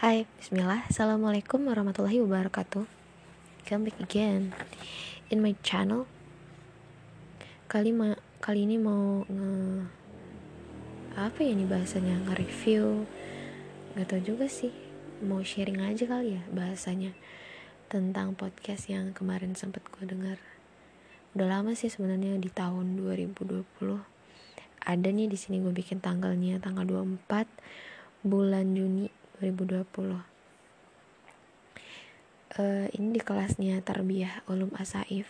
Hai, bismillah. Assalamualaikum warahmatullahi wabarakatuh. Come back again. In my channel. Kali, ma kali ini mau nge Apa ya ini bahasanya? Nge-review. Gak tau juga sih. Mau sharing aja kali ya bahasanya. Tentang podcast yang kemarin sempet gue denger. Udah lama sih sebenarnya di tahun 2020 Ada nih di sini gue bikin tanggalnya Tanggal 24 bulan Juni 2020 uh, eh, ini di kelasnya Tarbiyah Ulum Asaif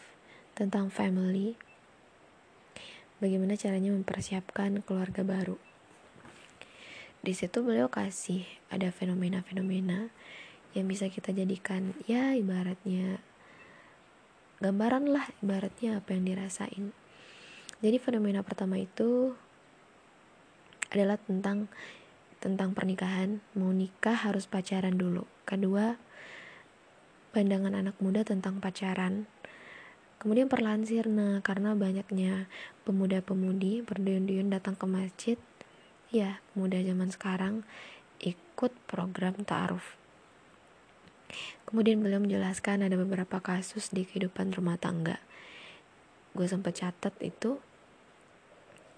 tentang family. Bagaimana caranya mempersiapkan keluarga baru. Di situ beliau kasih ada fenomena-fenomena yang bisa kita jadikan ya ibaratnya gambaran lah ibaratnya apa yang dirasain. Jadi fenomena pertama itu adalah tentang tentang pernikahan, mau nikah harus pacaran dulu. Kedua, pandangan anak muda tentang pacaran. Kemudian perlahan sirna karena banyaknya pemuda-pemudi berduyun-duyun datang ke masjid. Ya, pemuda zaman sekarang ikut program ta'aruf. Kemudian beliau menjelaskan ada beberapa kasus di kehidupan rumah tangga. Gue sempat catat itu.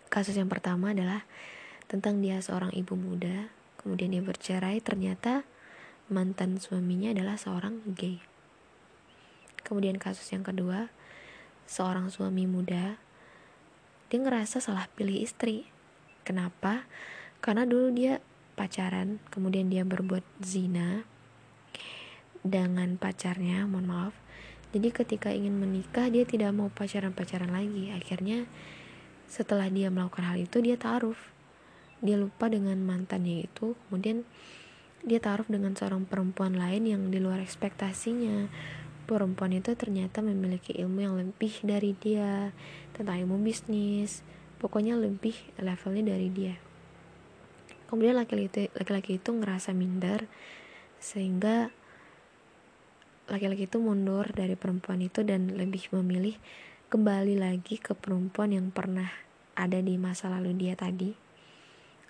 Kasus yang pertama adalah tentang dia seorang ibu muda, kemudian dia bercerai, ternyata mantan suaminya adalah seorang gay. Kemudian kasus yang kedua, seorang suami muda, dia ngerasa salah pilih istri. Kenapa? Karena dulu dia pacaran, kemudian dia berbuat zina dengan pacarnya, mohon maaf. Jadi ketika ingin menikah dia tidak mau pacaran-pacaran lagi. Akhirnya setelah dia melakukan hal itu dia taruh dia lupa dengan mantannya itu kemudian dia taruh dengan seorang perempuan lain yang di luar ekspektasinya. Perempuan itu ternyata memiliki ilmu yang lebih dari dia tentang ilmu bisnis pokoknya lebih levelnya dari dia. Kemudian laki-laki itu, laki-laki itu ngerasa minder sehingga laki-laki itu mundur dari perempuan itu dan lebih memilih kembali lagi ke perempuan yang pernah ada di masa lalu dia tadi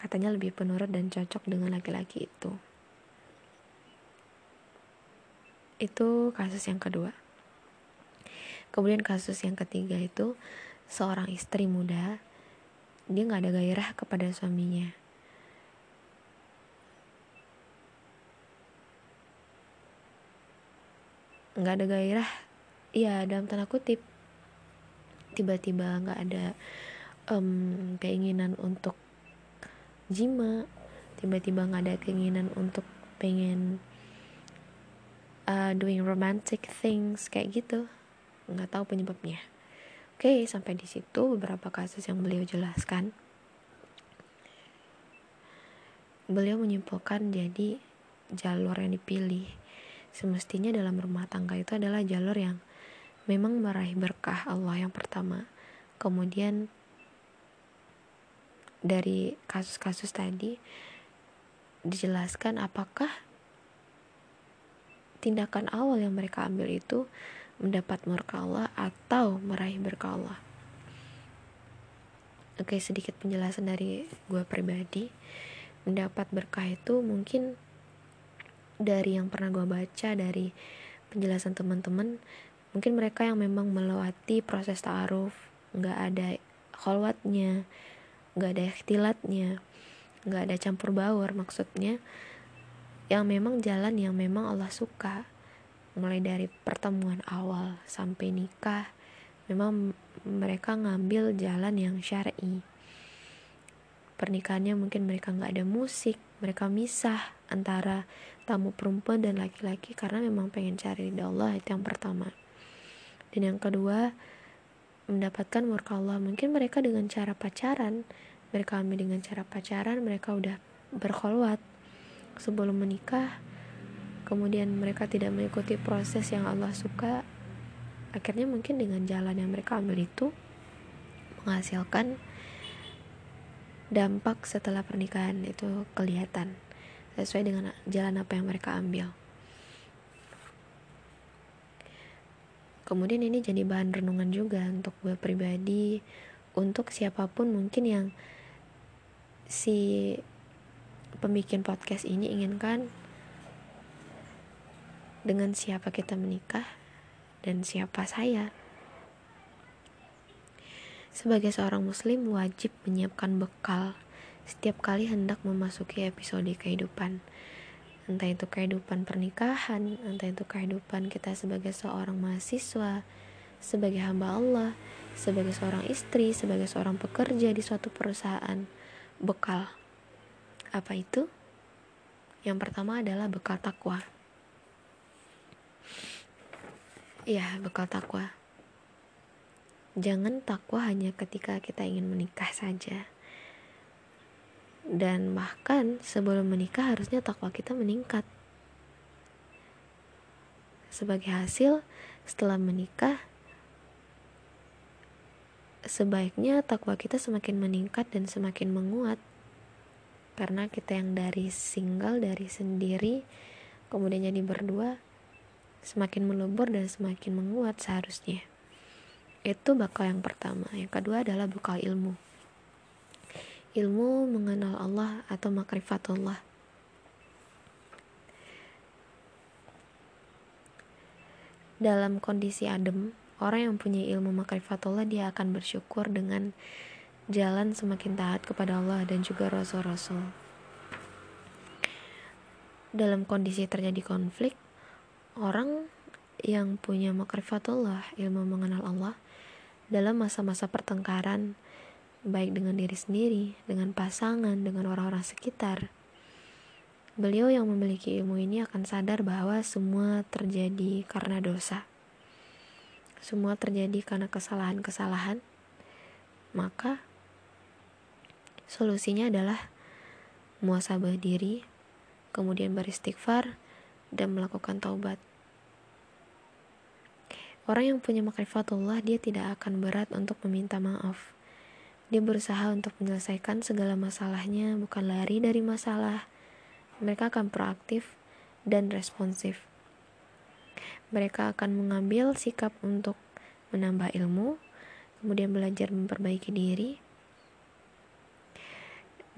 katanya lebih penurut dan cocok dengan laki-laki itu. Itu kasus yang kedua. Kemudian kasus yang ketiga itu seorang istri muda, dia nggak ada gairah kepada suaminya. nggak ada gairah, iya dalam tanda kutip. Tiba-tiba nggak ada um, keinginan untuk jima. Tiba-tiba nggak ada keinginan untuk pengen uh, doing romantic things kayak gitu. Nggak tahu penyebabnya. Oke okay, sampai di situ beberapa kasus yang beliau jelaskan. Beliau menyimpulkan jadi jalur yang dipilih. Semestinya dalam rumah tangga itu adalah jalur yang memang meraih berkah Allah yang pertama. Kemudian dari kasus-kasus tadi dijelaskan apakah tindakan awal yang mereka ambil itu mendapat murka Allah atau meraih berkah Allah. Oke, sedikit penjelasan dari gue pribadi. Mendapat berkah itu mungkin dari yang pernah gue baca dari penjelasan teman-teman, mungkin mereka yang memang melewati proses ta'aruf, nggak ada khalwatnya, nggak ada ikhtilatnya nggak ada campur baur. Maksudnya yang memang jalan yang memang Allah suka. Mulai dari pertemuan awal sampai nikah memang mereka ngambil jalan yang syar'i. Pernikahannya mungkin mereka nggak ada musik mereka misah antara tamu perempuan dan laki-laki karena memang pengen cari ridha Allah itu yang pertama. Dan yang kedua mendapatkan murka Allah. Mungkin mereka dengan cara pacaran mereka ambil dengan cara pacaran mereka udah berkholwat sebelum menikah. Kemudian mereka tidak mengikuti proses yang Allah suka. Akhirnya mungkin dengan jalan yang mereka ambil itu menghasilkan dampak setelah pernikahan itu kelihatan sesuai dengan jalan apa yang mereka ambil kemudian ini jadi bahan renungan juga untuk gue pribadi untuk siapa pun mungkin yang si pembikin podcast ini inginkan dengan siapa kita menikah dan siapa saya. Sebagai seorang muslim wajib menyiapkan bekal setiap kali hendak memasuki episode kehidupan. Entah itu kehidupan pernikahan, entah itu kehidupan kita sebagai seorang mahasiswa, sebagai hamba Allah, sebagai seorang istri, sebagai seorang pekerja di suatu perusahaan. Bekal. Apa itu? Yang pertama adalah bekal takwa. Ya, bekal takwa. Jangan takwa hanya ketika kita ingin menikah saja. Dan bahkan sebelum menikah harusnya takwa kita meningkat. Sebagai hasil, setelah menikah, sebaiknya takwa kita semakin meningkat dan semakin menguat. Karena kita yang dari single, dari sendiri, kemudian jadi berdua, semakin melebur dan semakin menguat seharusnya. Itu bakal yang pertama. Yang kedua adalah bekal ilmu. Ilmu mengenal Allah atau makrifatullah. Dalam kondisi adem, orang yang punya ilmu makrifatullah dia akan bersyukur dengan jalan semakin taat kepada Allah dan juga rasul-rasul. Dalam kondisi terjadi konflik, orang yang punya makrifatullah, ilmu mengenal Allah, dalam masa-masa pertengkaran, baik dengan diri sendiri, dengan pasangan, dengan orang-orang sekitar. Beliau yang memiliki ilmu ini akan sadar bahwa semua terjadi karena dosa. Semua terjadi karena kesalahan-kesalahan. Maka solusinya adalah muasabah diri, kemudian beristighfar, dan melakukan taubat. Orang yang punya makrifatullah dia tidak akan berat untuk meminta maaf. Dia berusaha untuk menyelesaikan segala masalahnya, bukan lari dari masalah. Mereka akan proaktif dan responsif. Mereka akan mengambil sikap untuk menambah ilmu, kemudian belajar memperbaiki diri.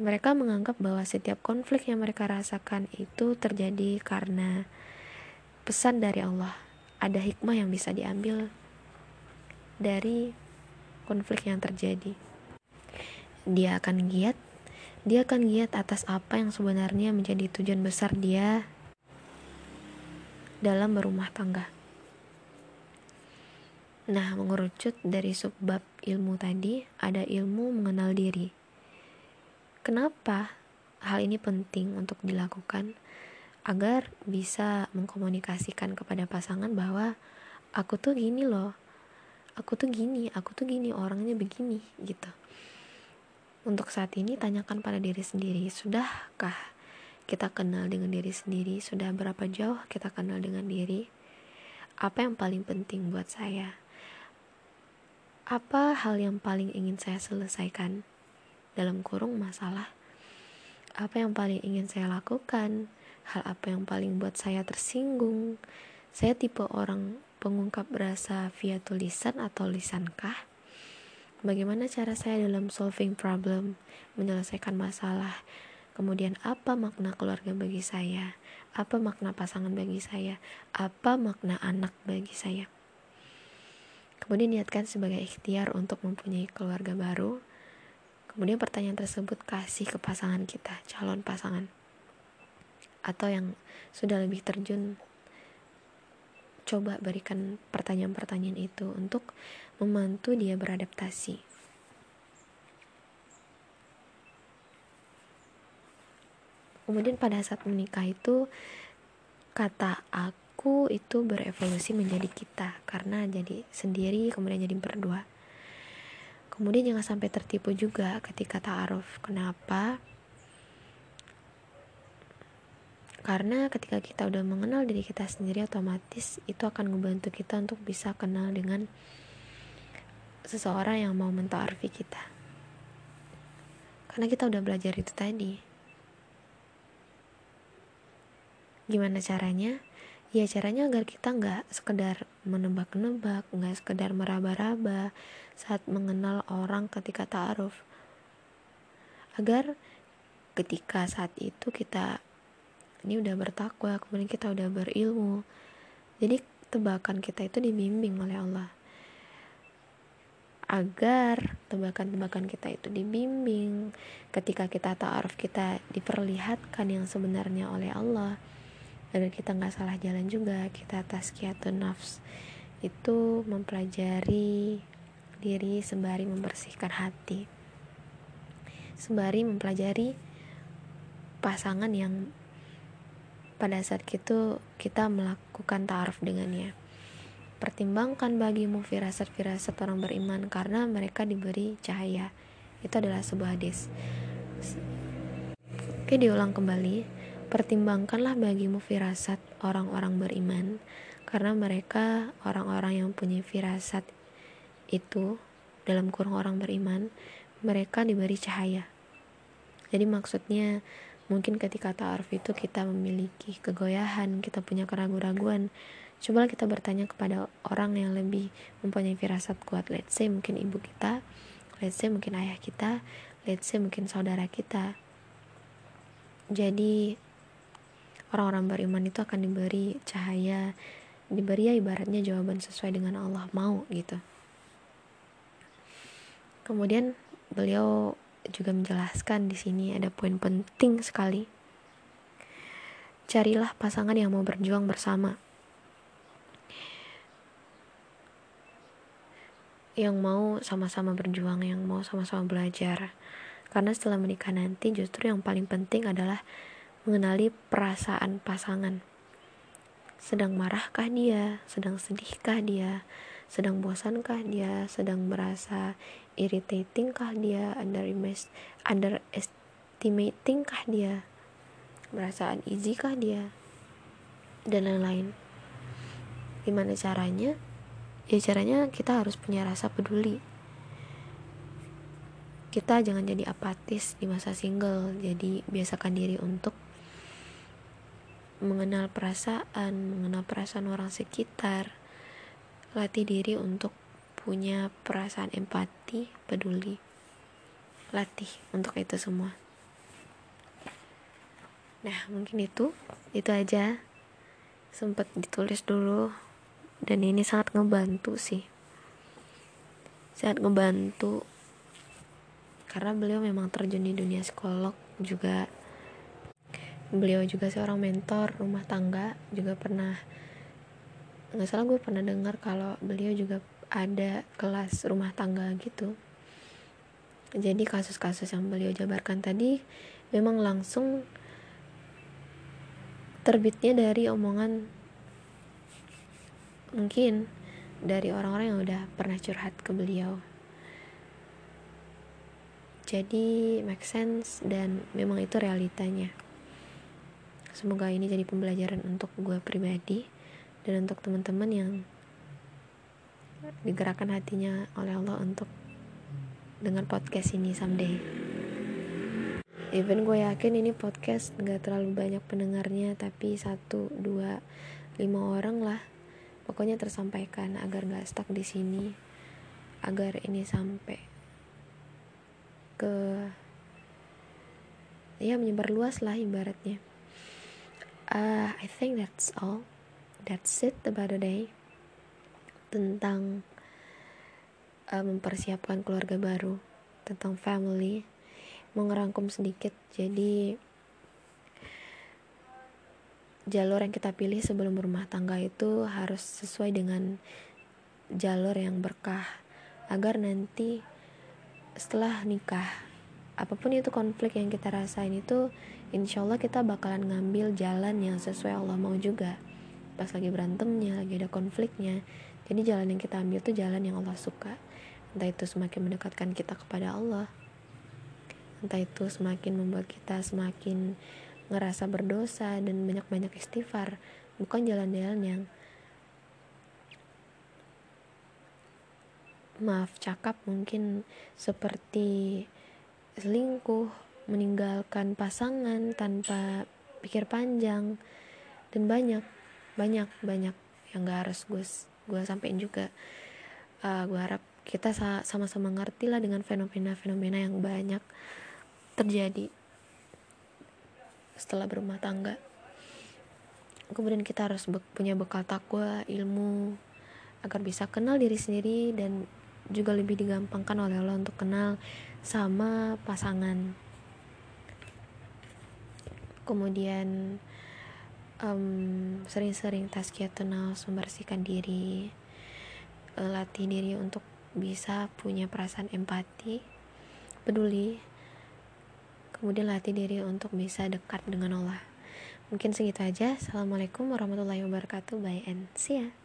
Mereka menganggap bahwa setiap konflik yang mereka rasakan itu terjadi karena pesan dari Allah. Ada hikmah yang bisa diambil dari konflik yang terjadi. Dia akan giat, dia akan giat atas apa yang sebenarnya menjadi tujuan besar dia dalam berumah tangga. Nah, mengerucut dari subbab ilmu tadi, ada ilmu mengenal diri. Kenapa hal ini penting untuk dilakukan? agar bisa mengkomunikasikan kepada pasangan bahwa aku tuh gini loh aku tuh gini aku tuh gini orangnya begini gitu untuk saat ini tanyakan pada diri sendiri sudahkah kita kenal dengan diri sendiri? Sudah berapa jauh kita kenal dengan diri? Apa yang paling penting buat saya? Apa hal yang paling ingin saya selesaikan? Dalam kurung masalah apa yang paling ingin saya lakukan? Hal apa yang paling buat saya tersinggung. Saya tipe orang pengungkap rasa via tulisan atau lisankah? Bagaimana cara saya dalam solving problem, menyelesaikan masalah? Kemudian apa makna keluarga bagi saya? Apa makna pasangan bagi saya? Apa makna anak bagi saya? Kemudian niatkan sebagai ikhtiar untuk mempunyai keluarga baru. Kemudian pertanyaan tersebut kasih ke pasangan kita, calon pasangan atau yang sudah lebih terjun coba berikan pertanyaan-pertanyaan itu untuk membantu dia beradaptasi. Kemudian pada saat menikah itu kata aku itu berevolusi menjadi kita karena jadi sendiri kemudian jadi berdua. Kemudian jangan sampai tertipu juga ketika ta'aruf. Kenapa? karena ketika kita udah mengenal diri kita sendiri otomatis itu akan membantu kita untuk bisa kenal dengan seseorang yang mau mentaarfi kita. Karena kita udah belajar itu tadi. Gimana caranya? Ya caranya agar kita nggak sekedar menebak-nebak nggak sekedar meraba-raba saat mengenal orang ketika ta'aruf. Agar ketika saat itu kita ini udah bertakwa kemudian kita udah berilmu. Jadi tebakan kita itu dibimbing oleh Allah agar tebakan-tebakan kita itu dibimbing. Ketika kita ta'aruf kita diperlihatkan yang sebenarnya oleh Allah. Agar kita nggak salah jalan juga kita tazkiyatun nafs itu mempelajari diri sembari membersihkan hati. Sembari mempelajari pasangan yang pada saat itu kita melakukan ta'aruf dengannya Pertimbangkan bagimu firasat-firasat orang beriman karena mereka diberi cahaya. Itu adalah sebuah hadis. Oke, diulang kembali. Pertimbangkanlah bagimu firasat orang-orang beriman karena mereka orang-orang yang punya firasat itu dalam kurung orang beriman, mereka diberi cahaya. Jadi maksudnya mungkin ketika ta'aruf itu kita memiliki kegoyahan, kita punya keraguan-raguan, Coba kita bertanya kepada orang yang lebih mempunyai firasat kuat. Let's say mungkin ibu kita, let's say mungkin ayah kita, let's say mungkin saudara kita. Jadi orang-orang beriman itu akan diberi cahaya, diberi ya ibaratnya jawaban sesuai dengan Allah mau gitu. Kemudian beliau juga menjelaskan di sini ada poin penting sekali. Carilah pasangan yang mau berjuang bersama yang mau sama-sama berjuang, yang mau sama-sama belajar. Karena setelah menikah nanti justru yang paling penting adalah mengenali perasaan pasangan. Sedang marahkah dia? Sedang sedihkah dia? Sedang bosankah dia? Sedang merasa irritatingkah dia? Underestimatingkah dia? Merasa uneasy kah dia? Dan lain-lain. Gimana caranya? Ya caranya kita harus punya rasa peduli. Kita jangan jadi apatis di masa single. Jadi biasakan diri untuk mengenal perasaan mengenal perasaan orang sekitar. Latih diri untuk punya perasaan empati peduli. Latih untuk itu semua. Nah mungkin itu. Itu aja. Sempat ditulis dulu dan ini sangat ngebantu sih. Sangat ngebantu. Karena beliau memang terjun di dunia psikolog juga. Beliau juga seorang mentor rumah tangga. Juga pernah nggak salah gue pernah dengar kalau beliau juga ada kelas rumah tangga gitu. Jadi kasus-kasus yang beliau jabarkan tadi memang langsung terbitnya dari omongan mungkin dari orang-orang yang udah pernah curhat ke beliau. Jadi make sense dan memang itu realitanya. Semoga ini jadi pembelajaran untuk gue pribadi dan untuk teman-teman yang digerakkan hatinya oleh Allah untuk dengan podcast ini someday. Even gue yakin ini podcast nggak terlalu banyak pendengarnya tapi satu dua lima orang lah pokoknya tersampaikan agar nggak stuck di sini agar ini sampai ke ya menyebar luas lah ibaratnya. Uh, I think that's all. That's it about the day tentang uh, mempersiapkan keluarga baru tentang family. Mau ngerangkum sedikit jadi jalur yang kita pilih sebelum berumah tangga itu harus sesuai dengan jalur yang berkah agar nanti setelah nikah apa pun itu konflik yang kita rasain itu insya Allah kita bakalan ngambil jalan yang sesuai Allah mau juga. Pas lagi berantemnya lagi ada konfliknya jadi jalan yang kita ambil itu jalan yang Allah suka. Entah itu semakin mendekatkan kita kepada Allah entah itu semakin membuat kita semakin ngerasa berdosa dan banyak-banyak istighfar bukan jalan-jalan yang maaf cakap mungkin seperti selingkuh meninggalkan pasangan tanpa pikir panjang dan banyak banyak banyak yang gak harus gue gue sampein juga. Uh, gue harap kita sama-sama ngerti lah dengan fenomena-fenomena yang banyak terjadi setelah berumah tangga. Kemudian kita harus be punya bekal takwa ilmu agar bisa kenal diri sendiri dan juga lebih digampangkan oleh Allah untuk kenal sama pasangan. Kemudian um, sering-sering tazkiyatun nafs membersihkan diri uh, latih diri untuk bisa punya perasaan empati peduli kemudian latih diri untuk bisa dekat dengan Allah. Mungkin segitu aja. Assalamualaikum warahmatullahi wabarakatuh. Bye and see ya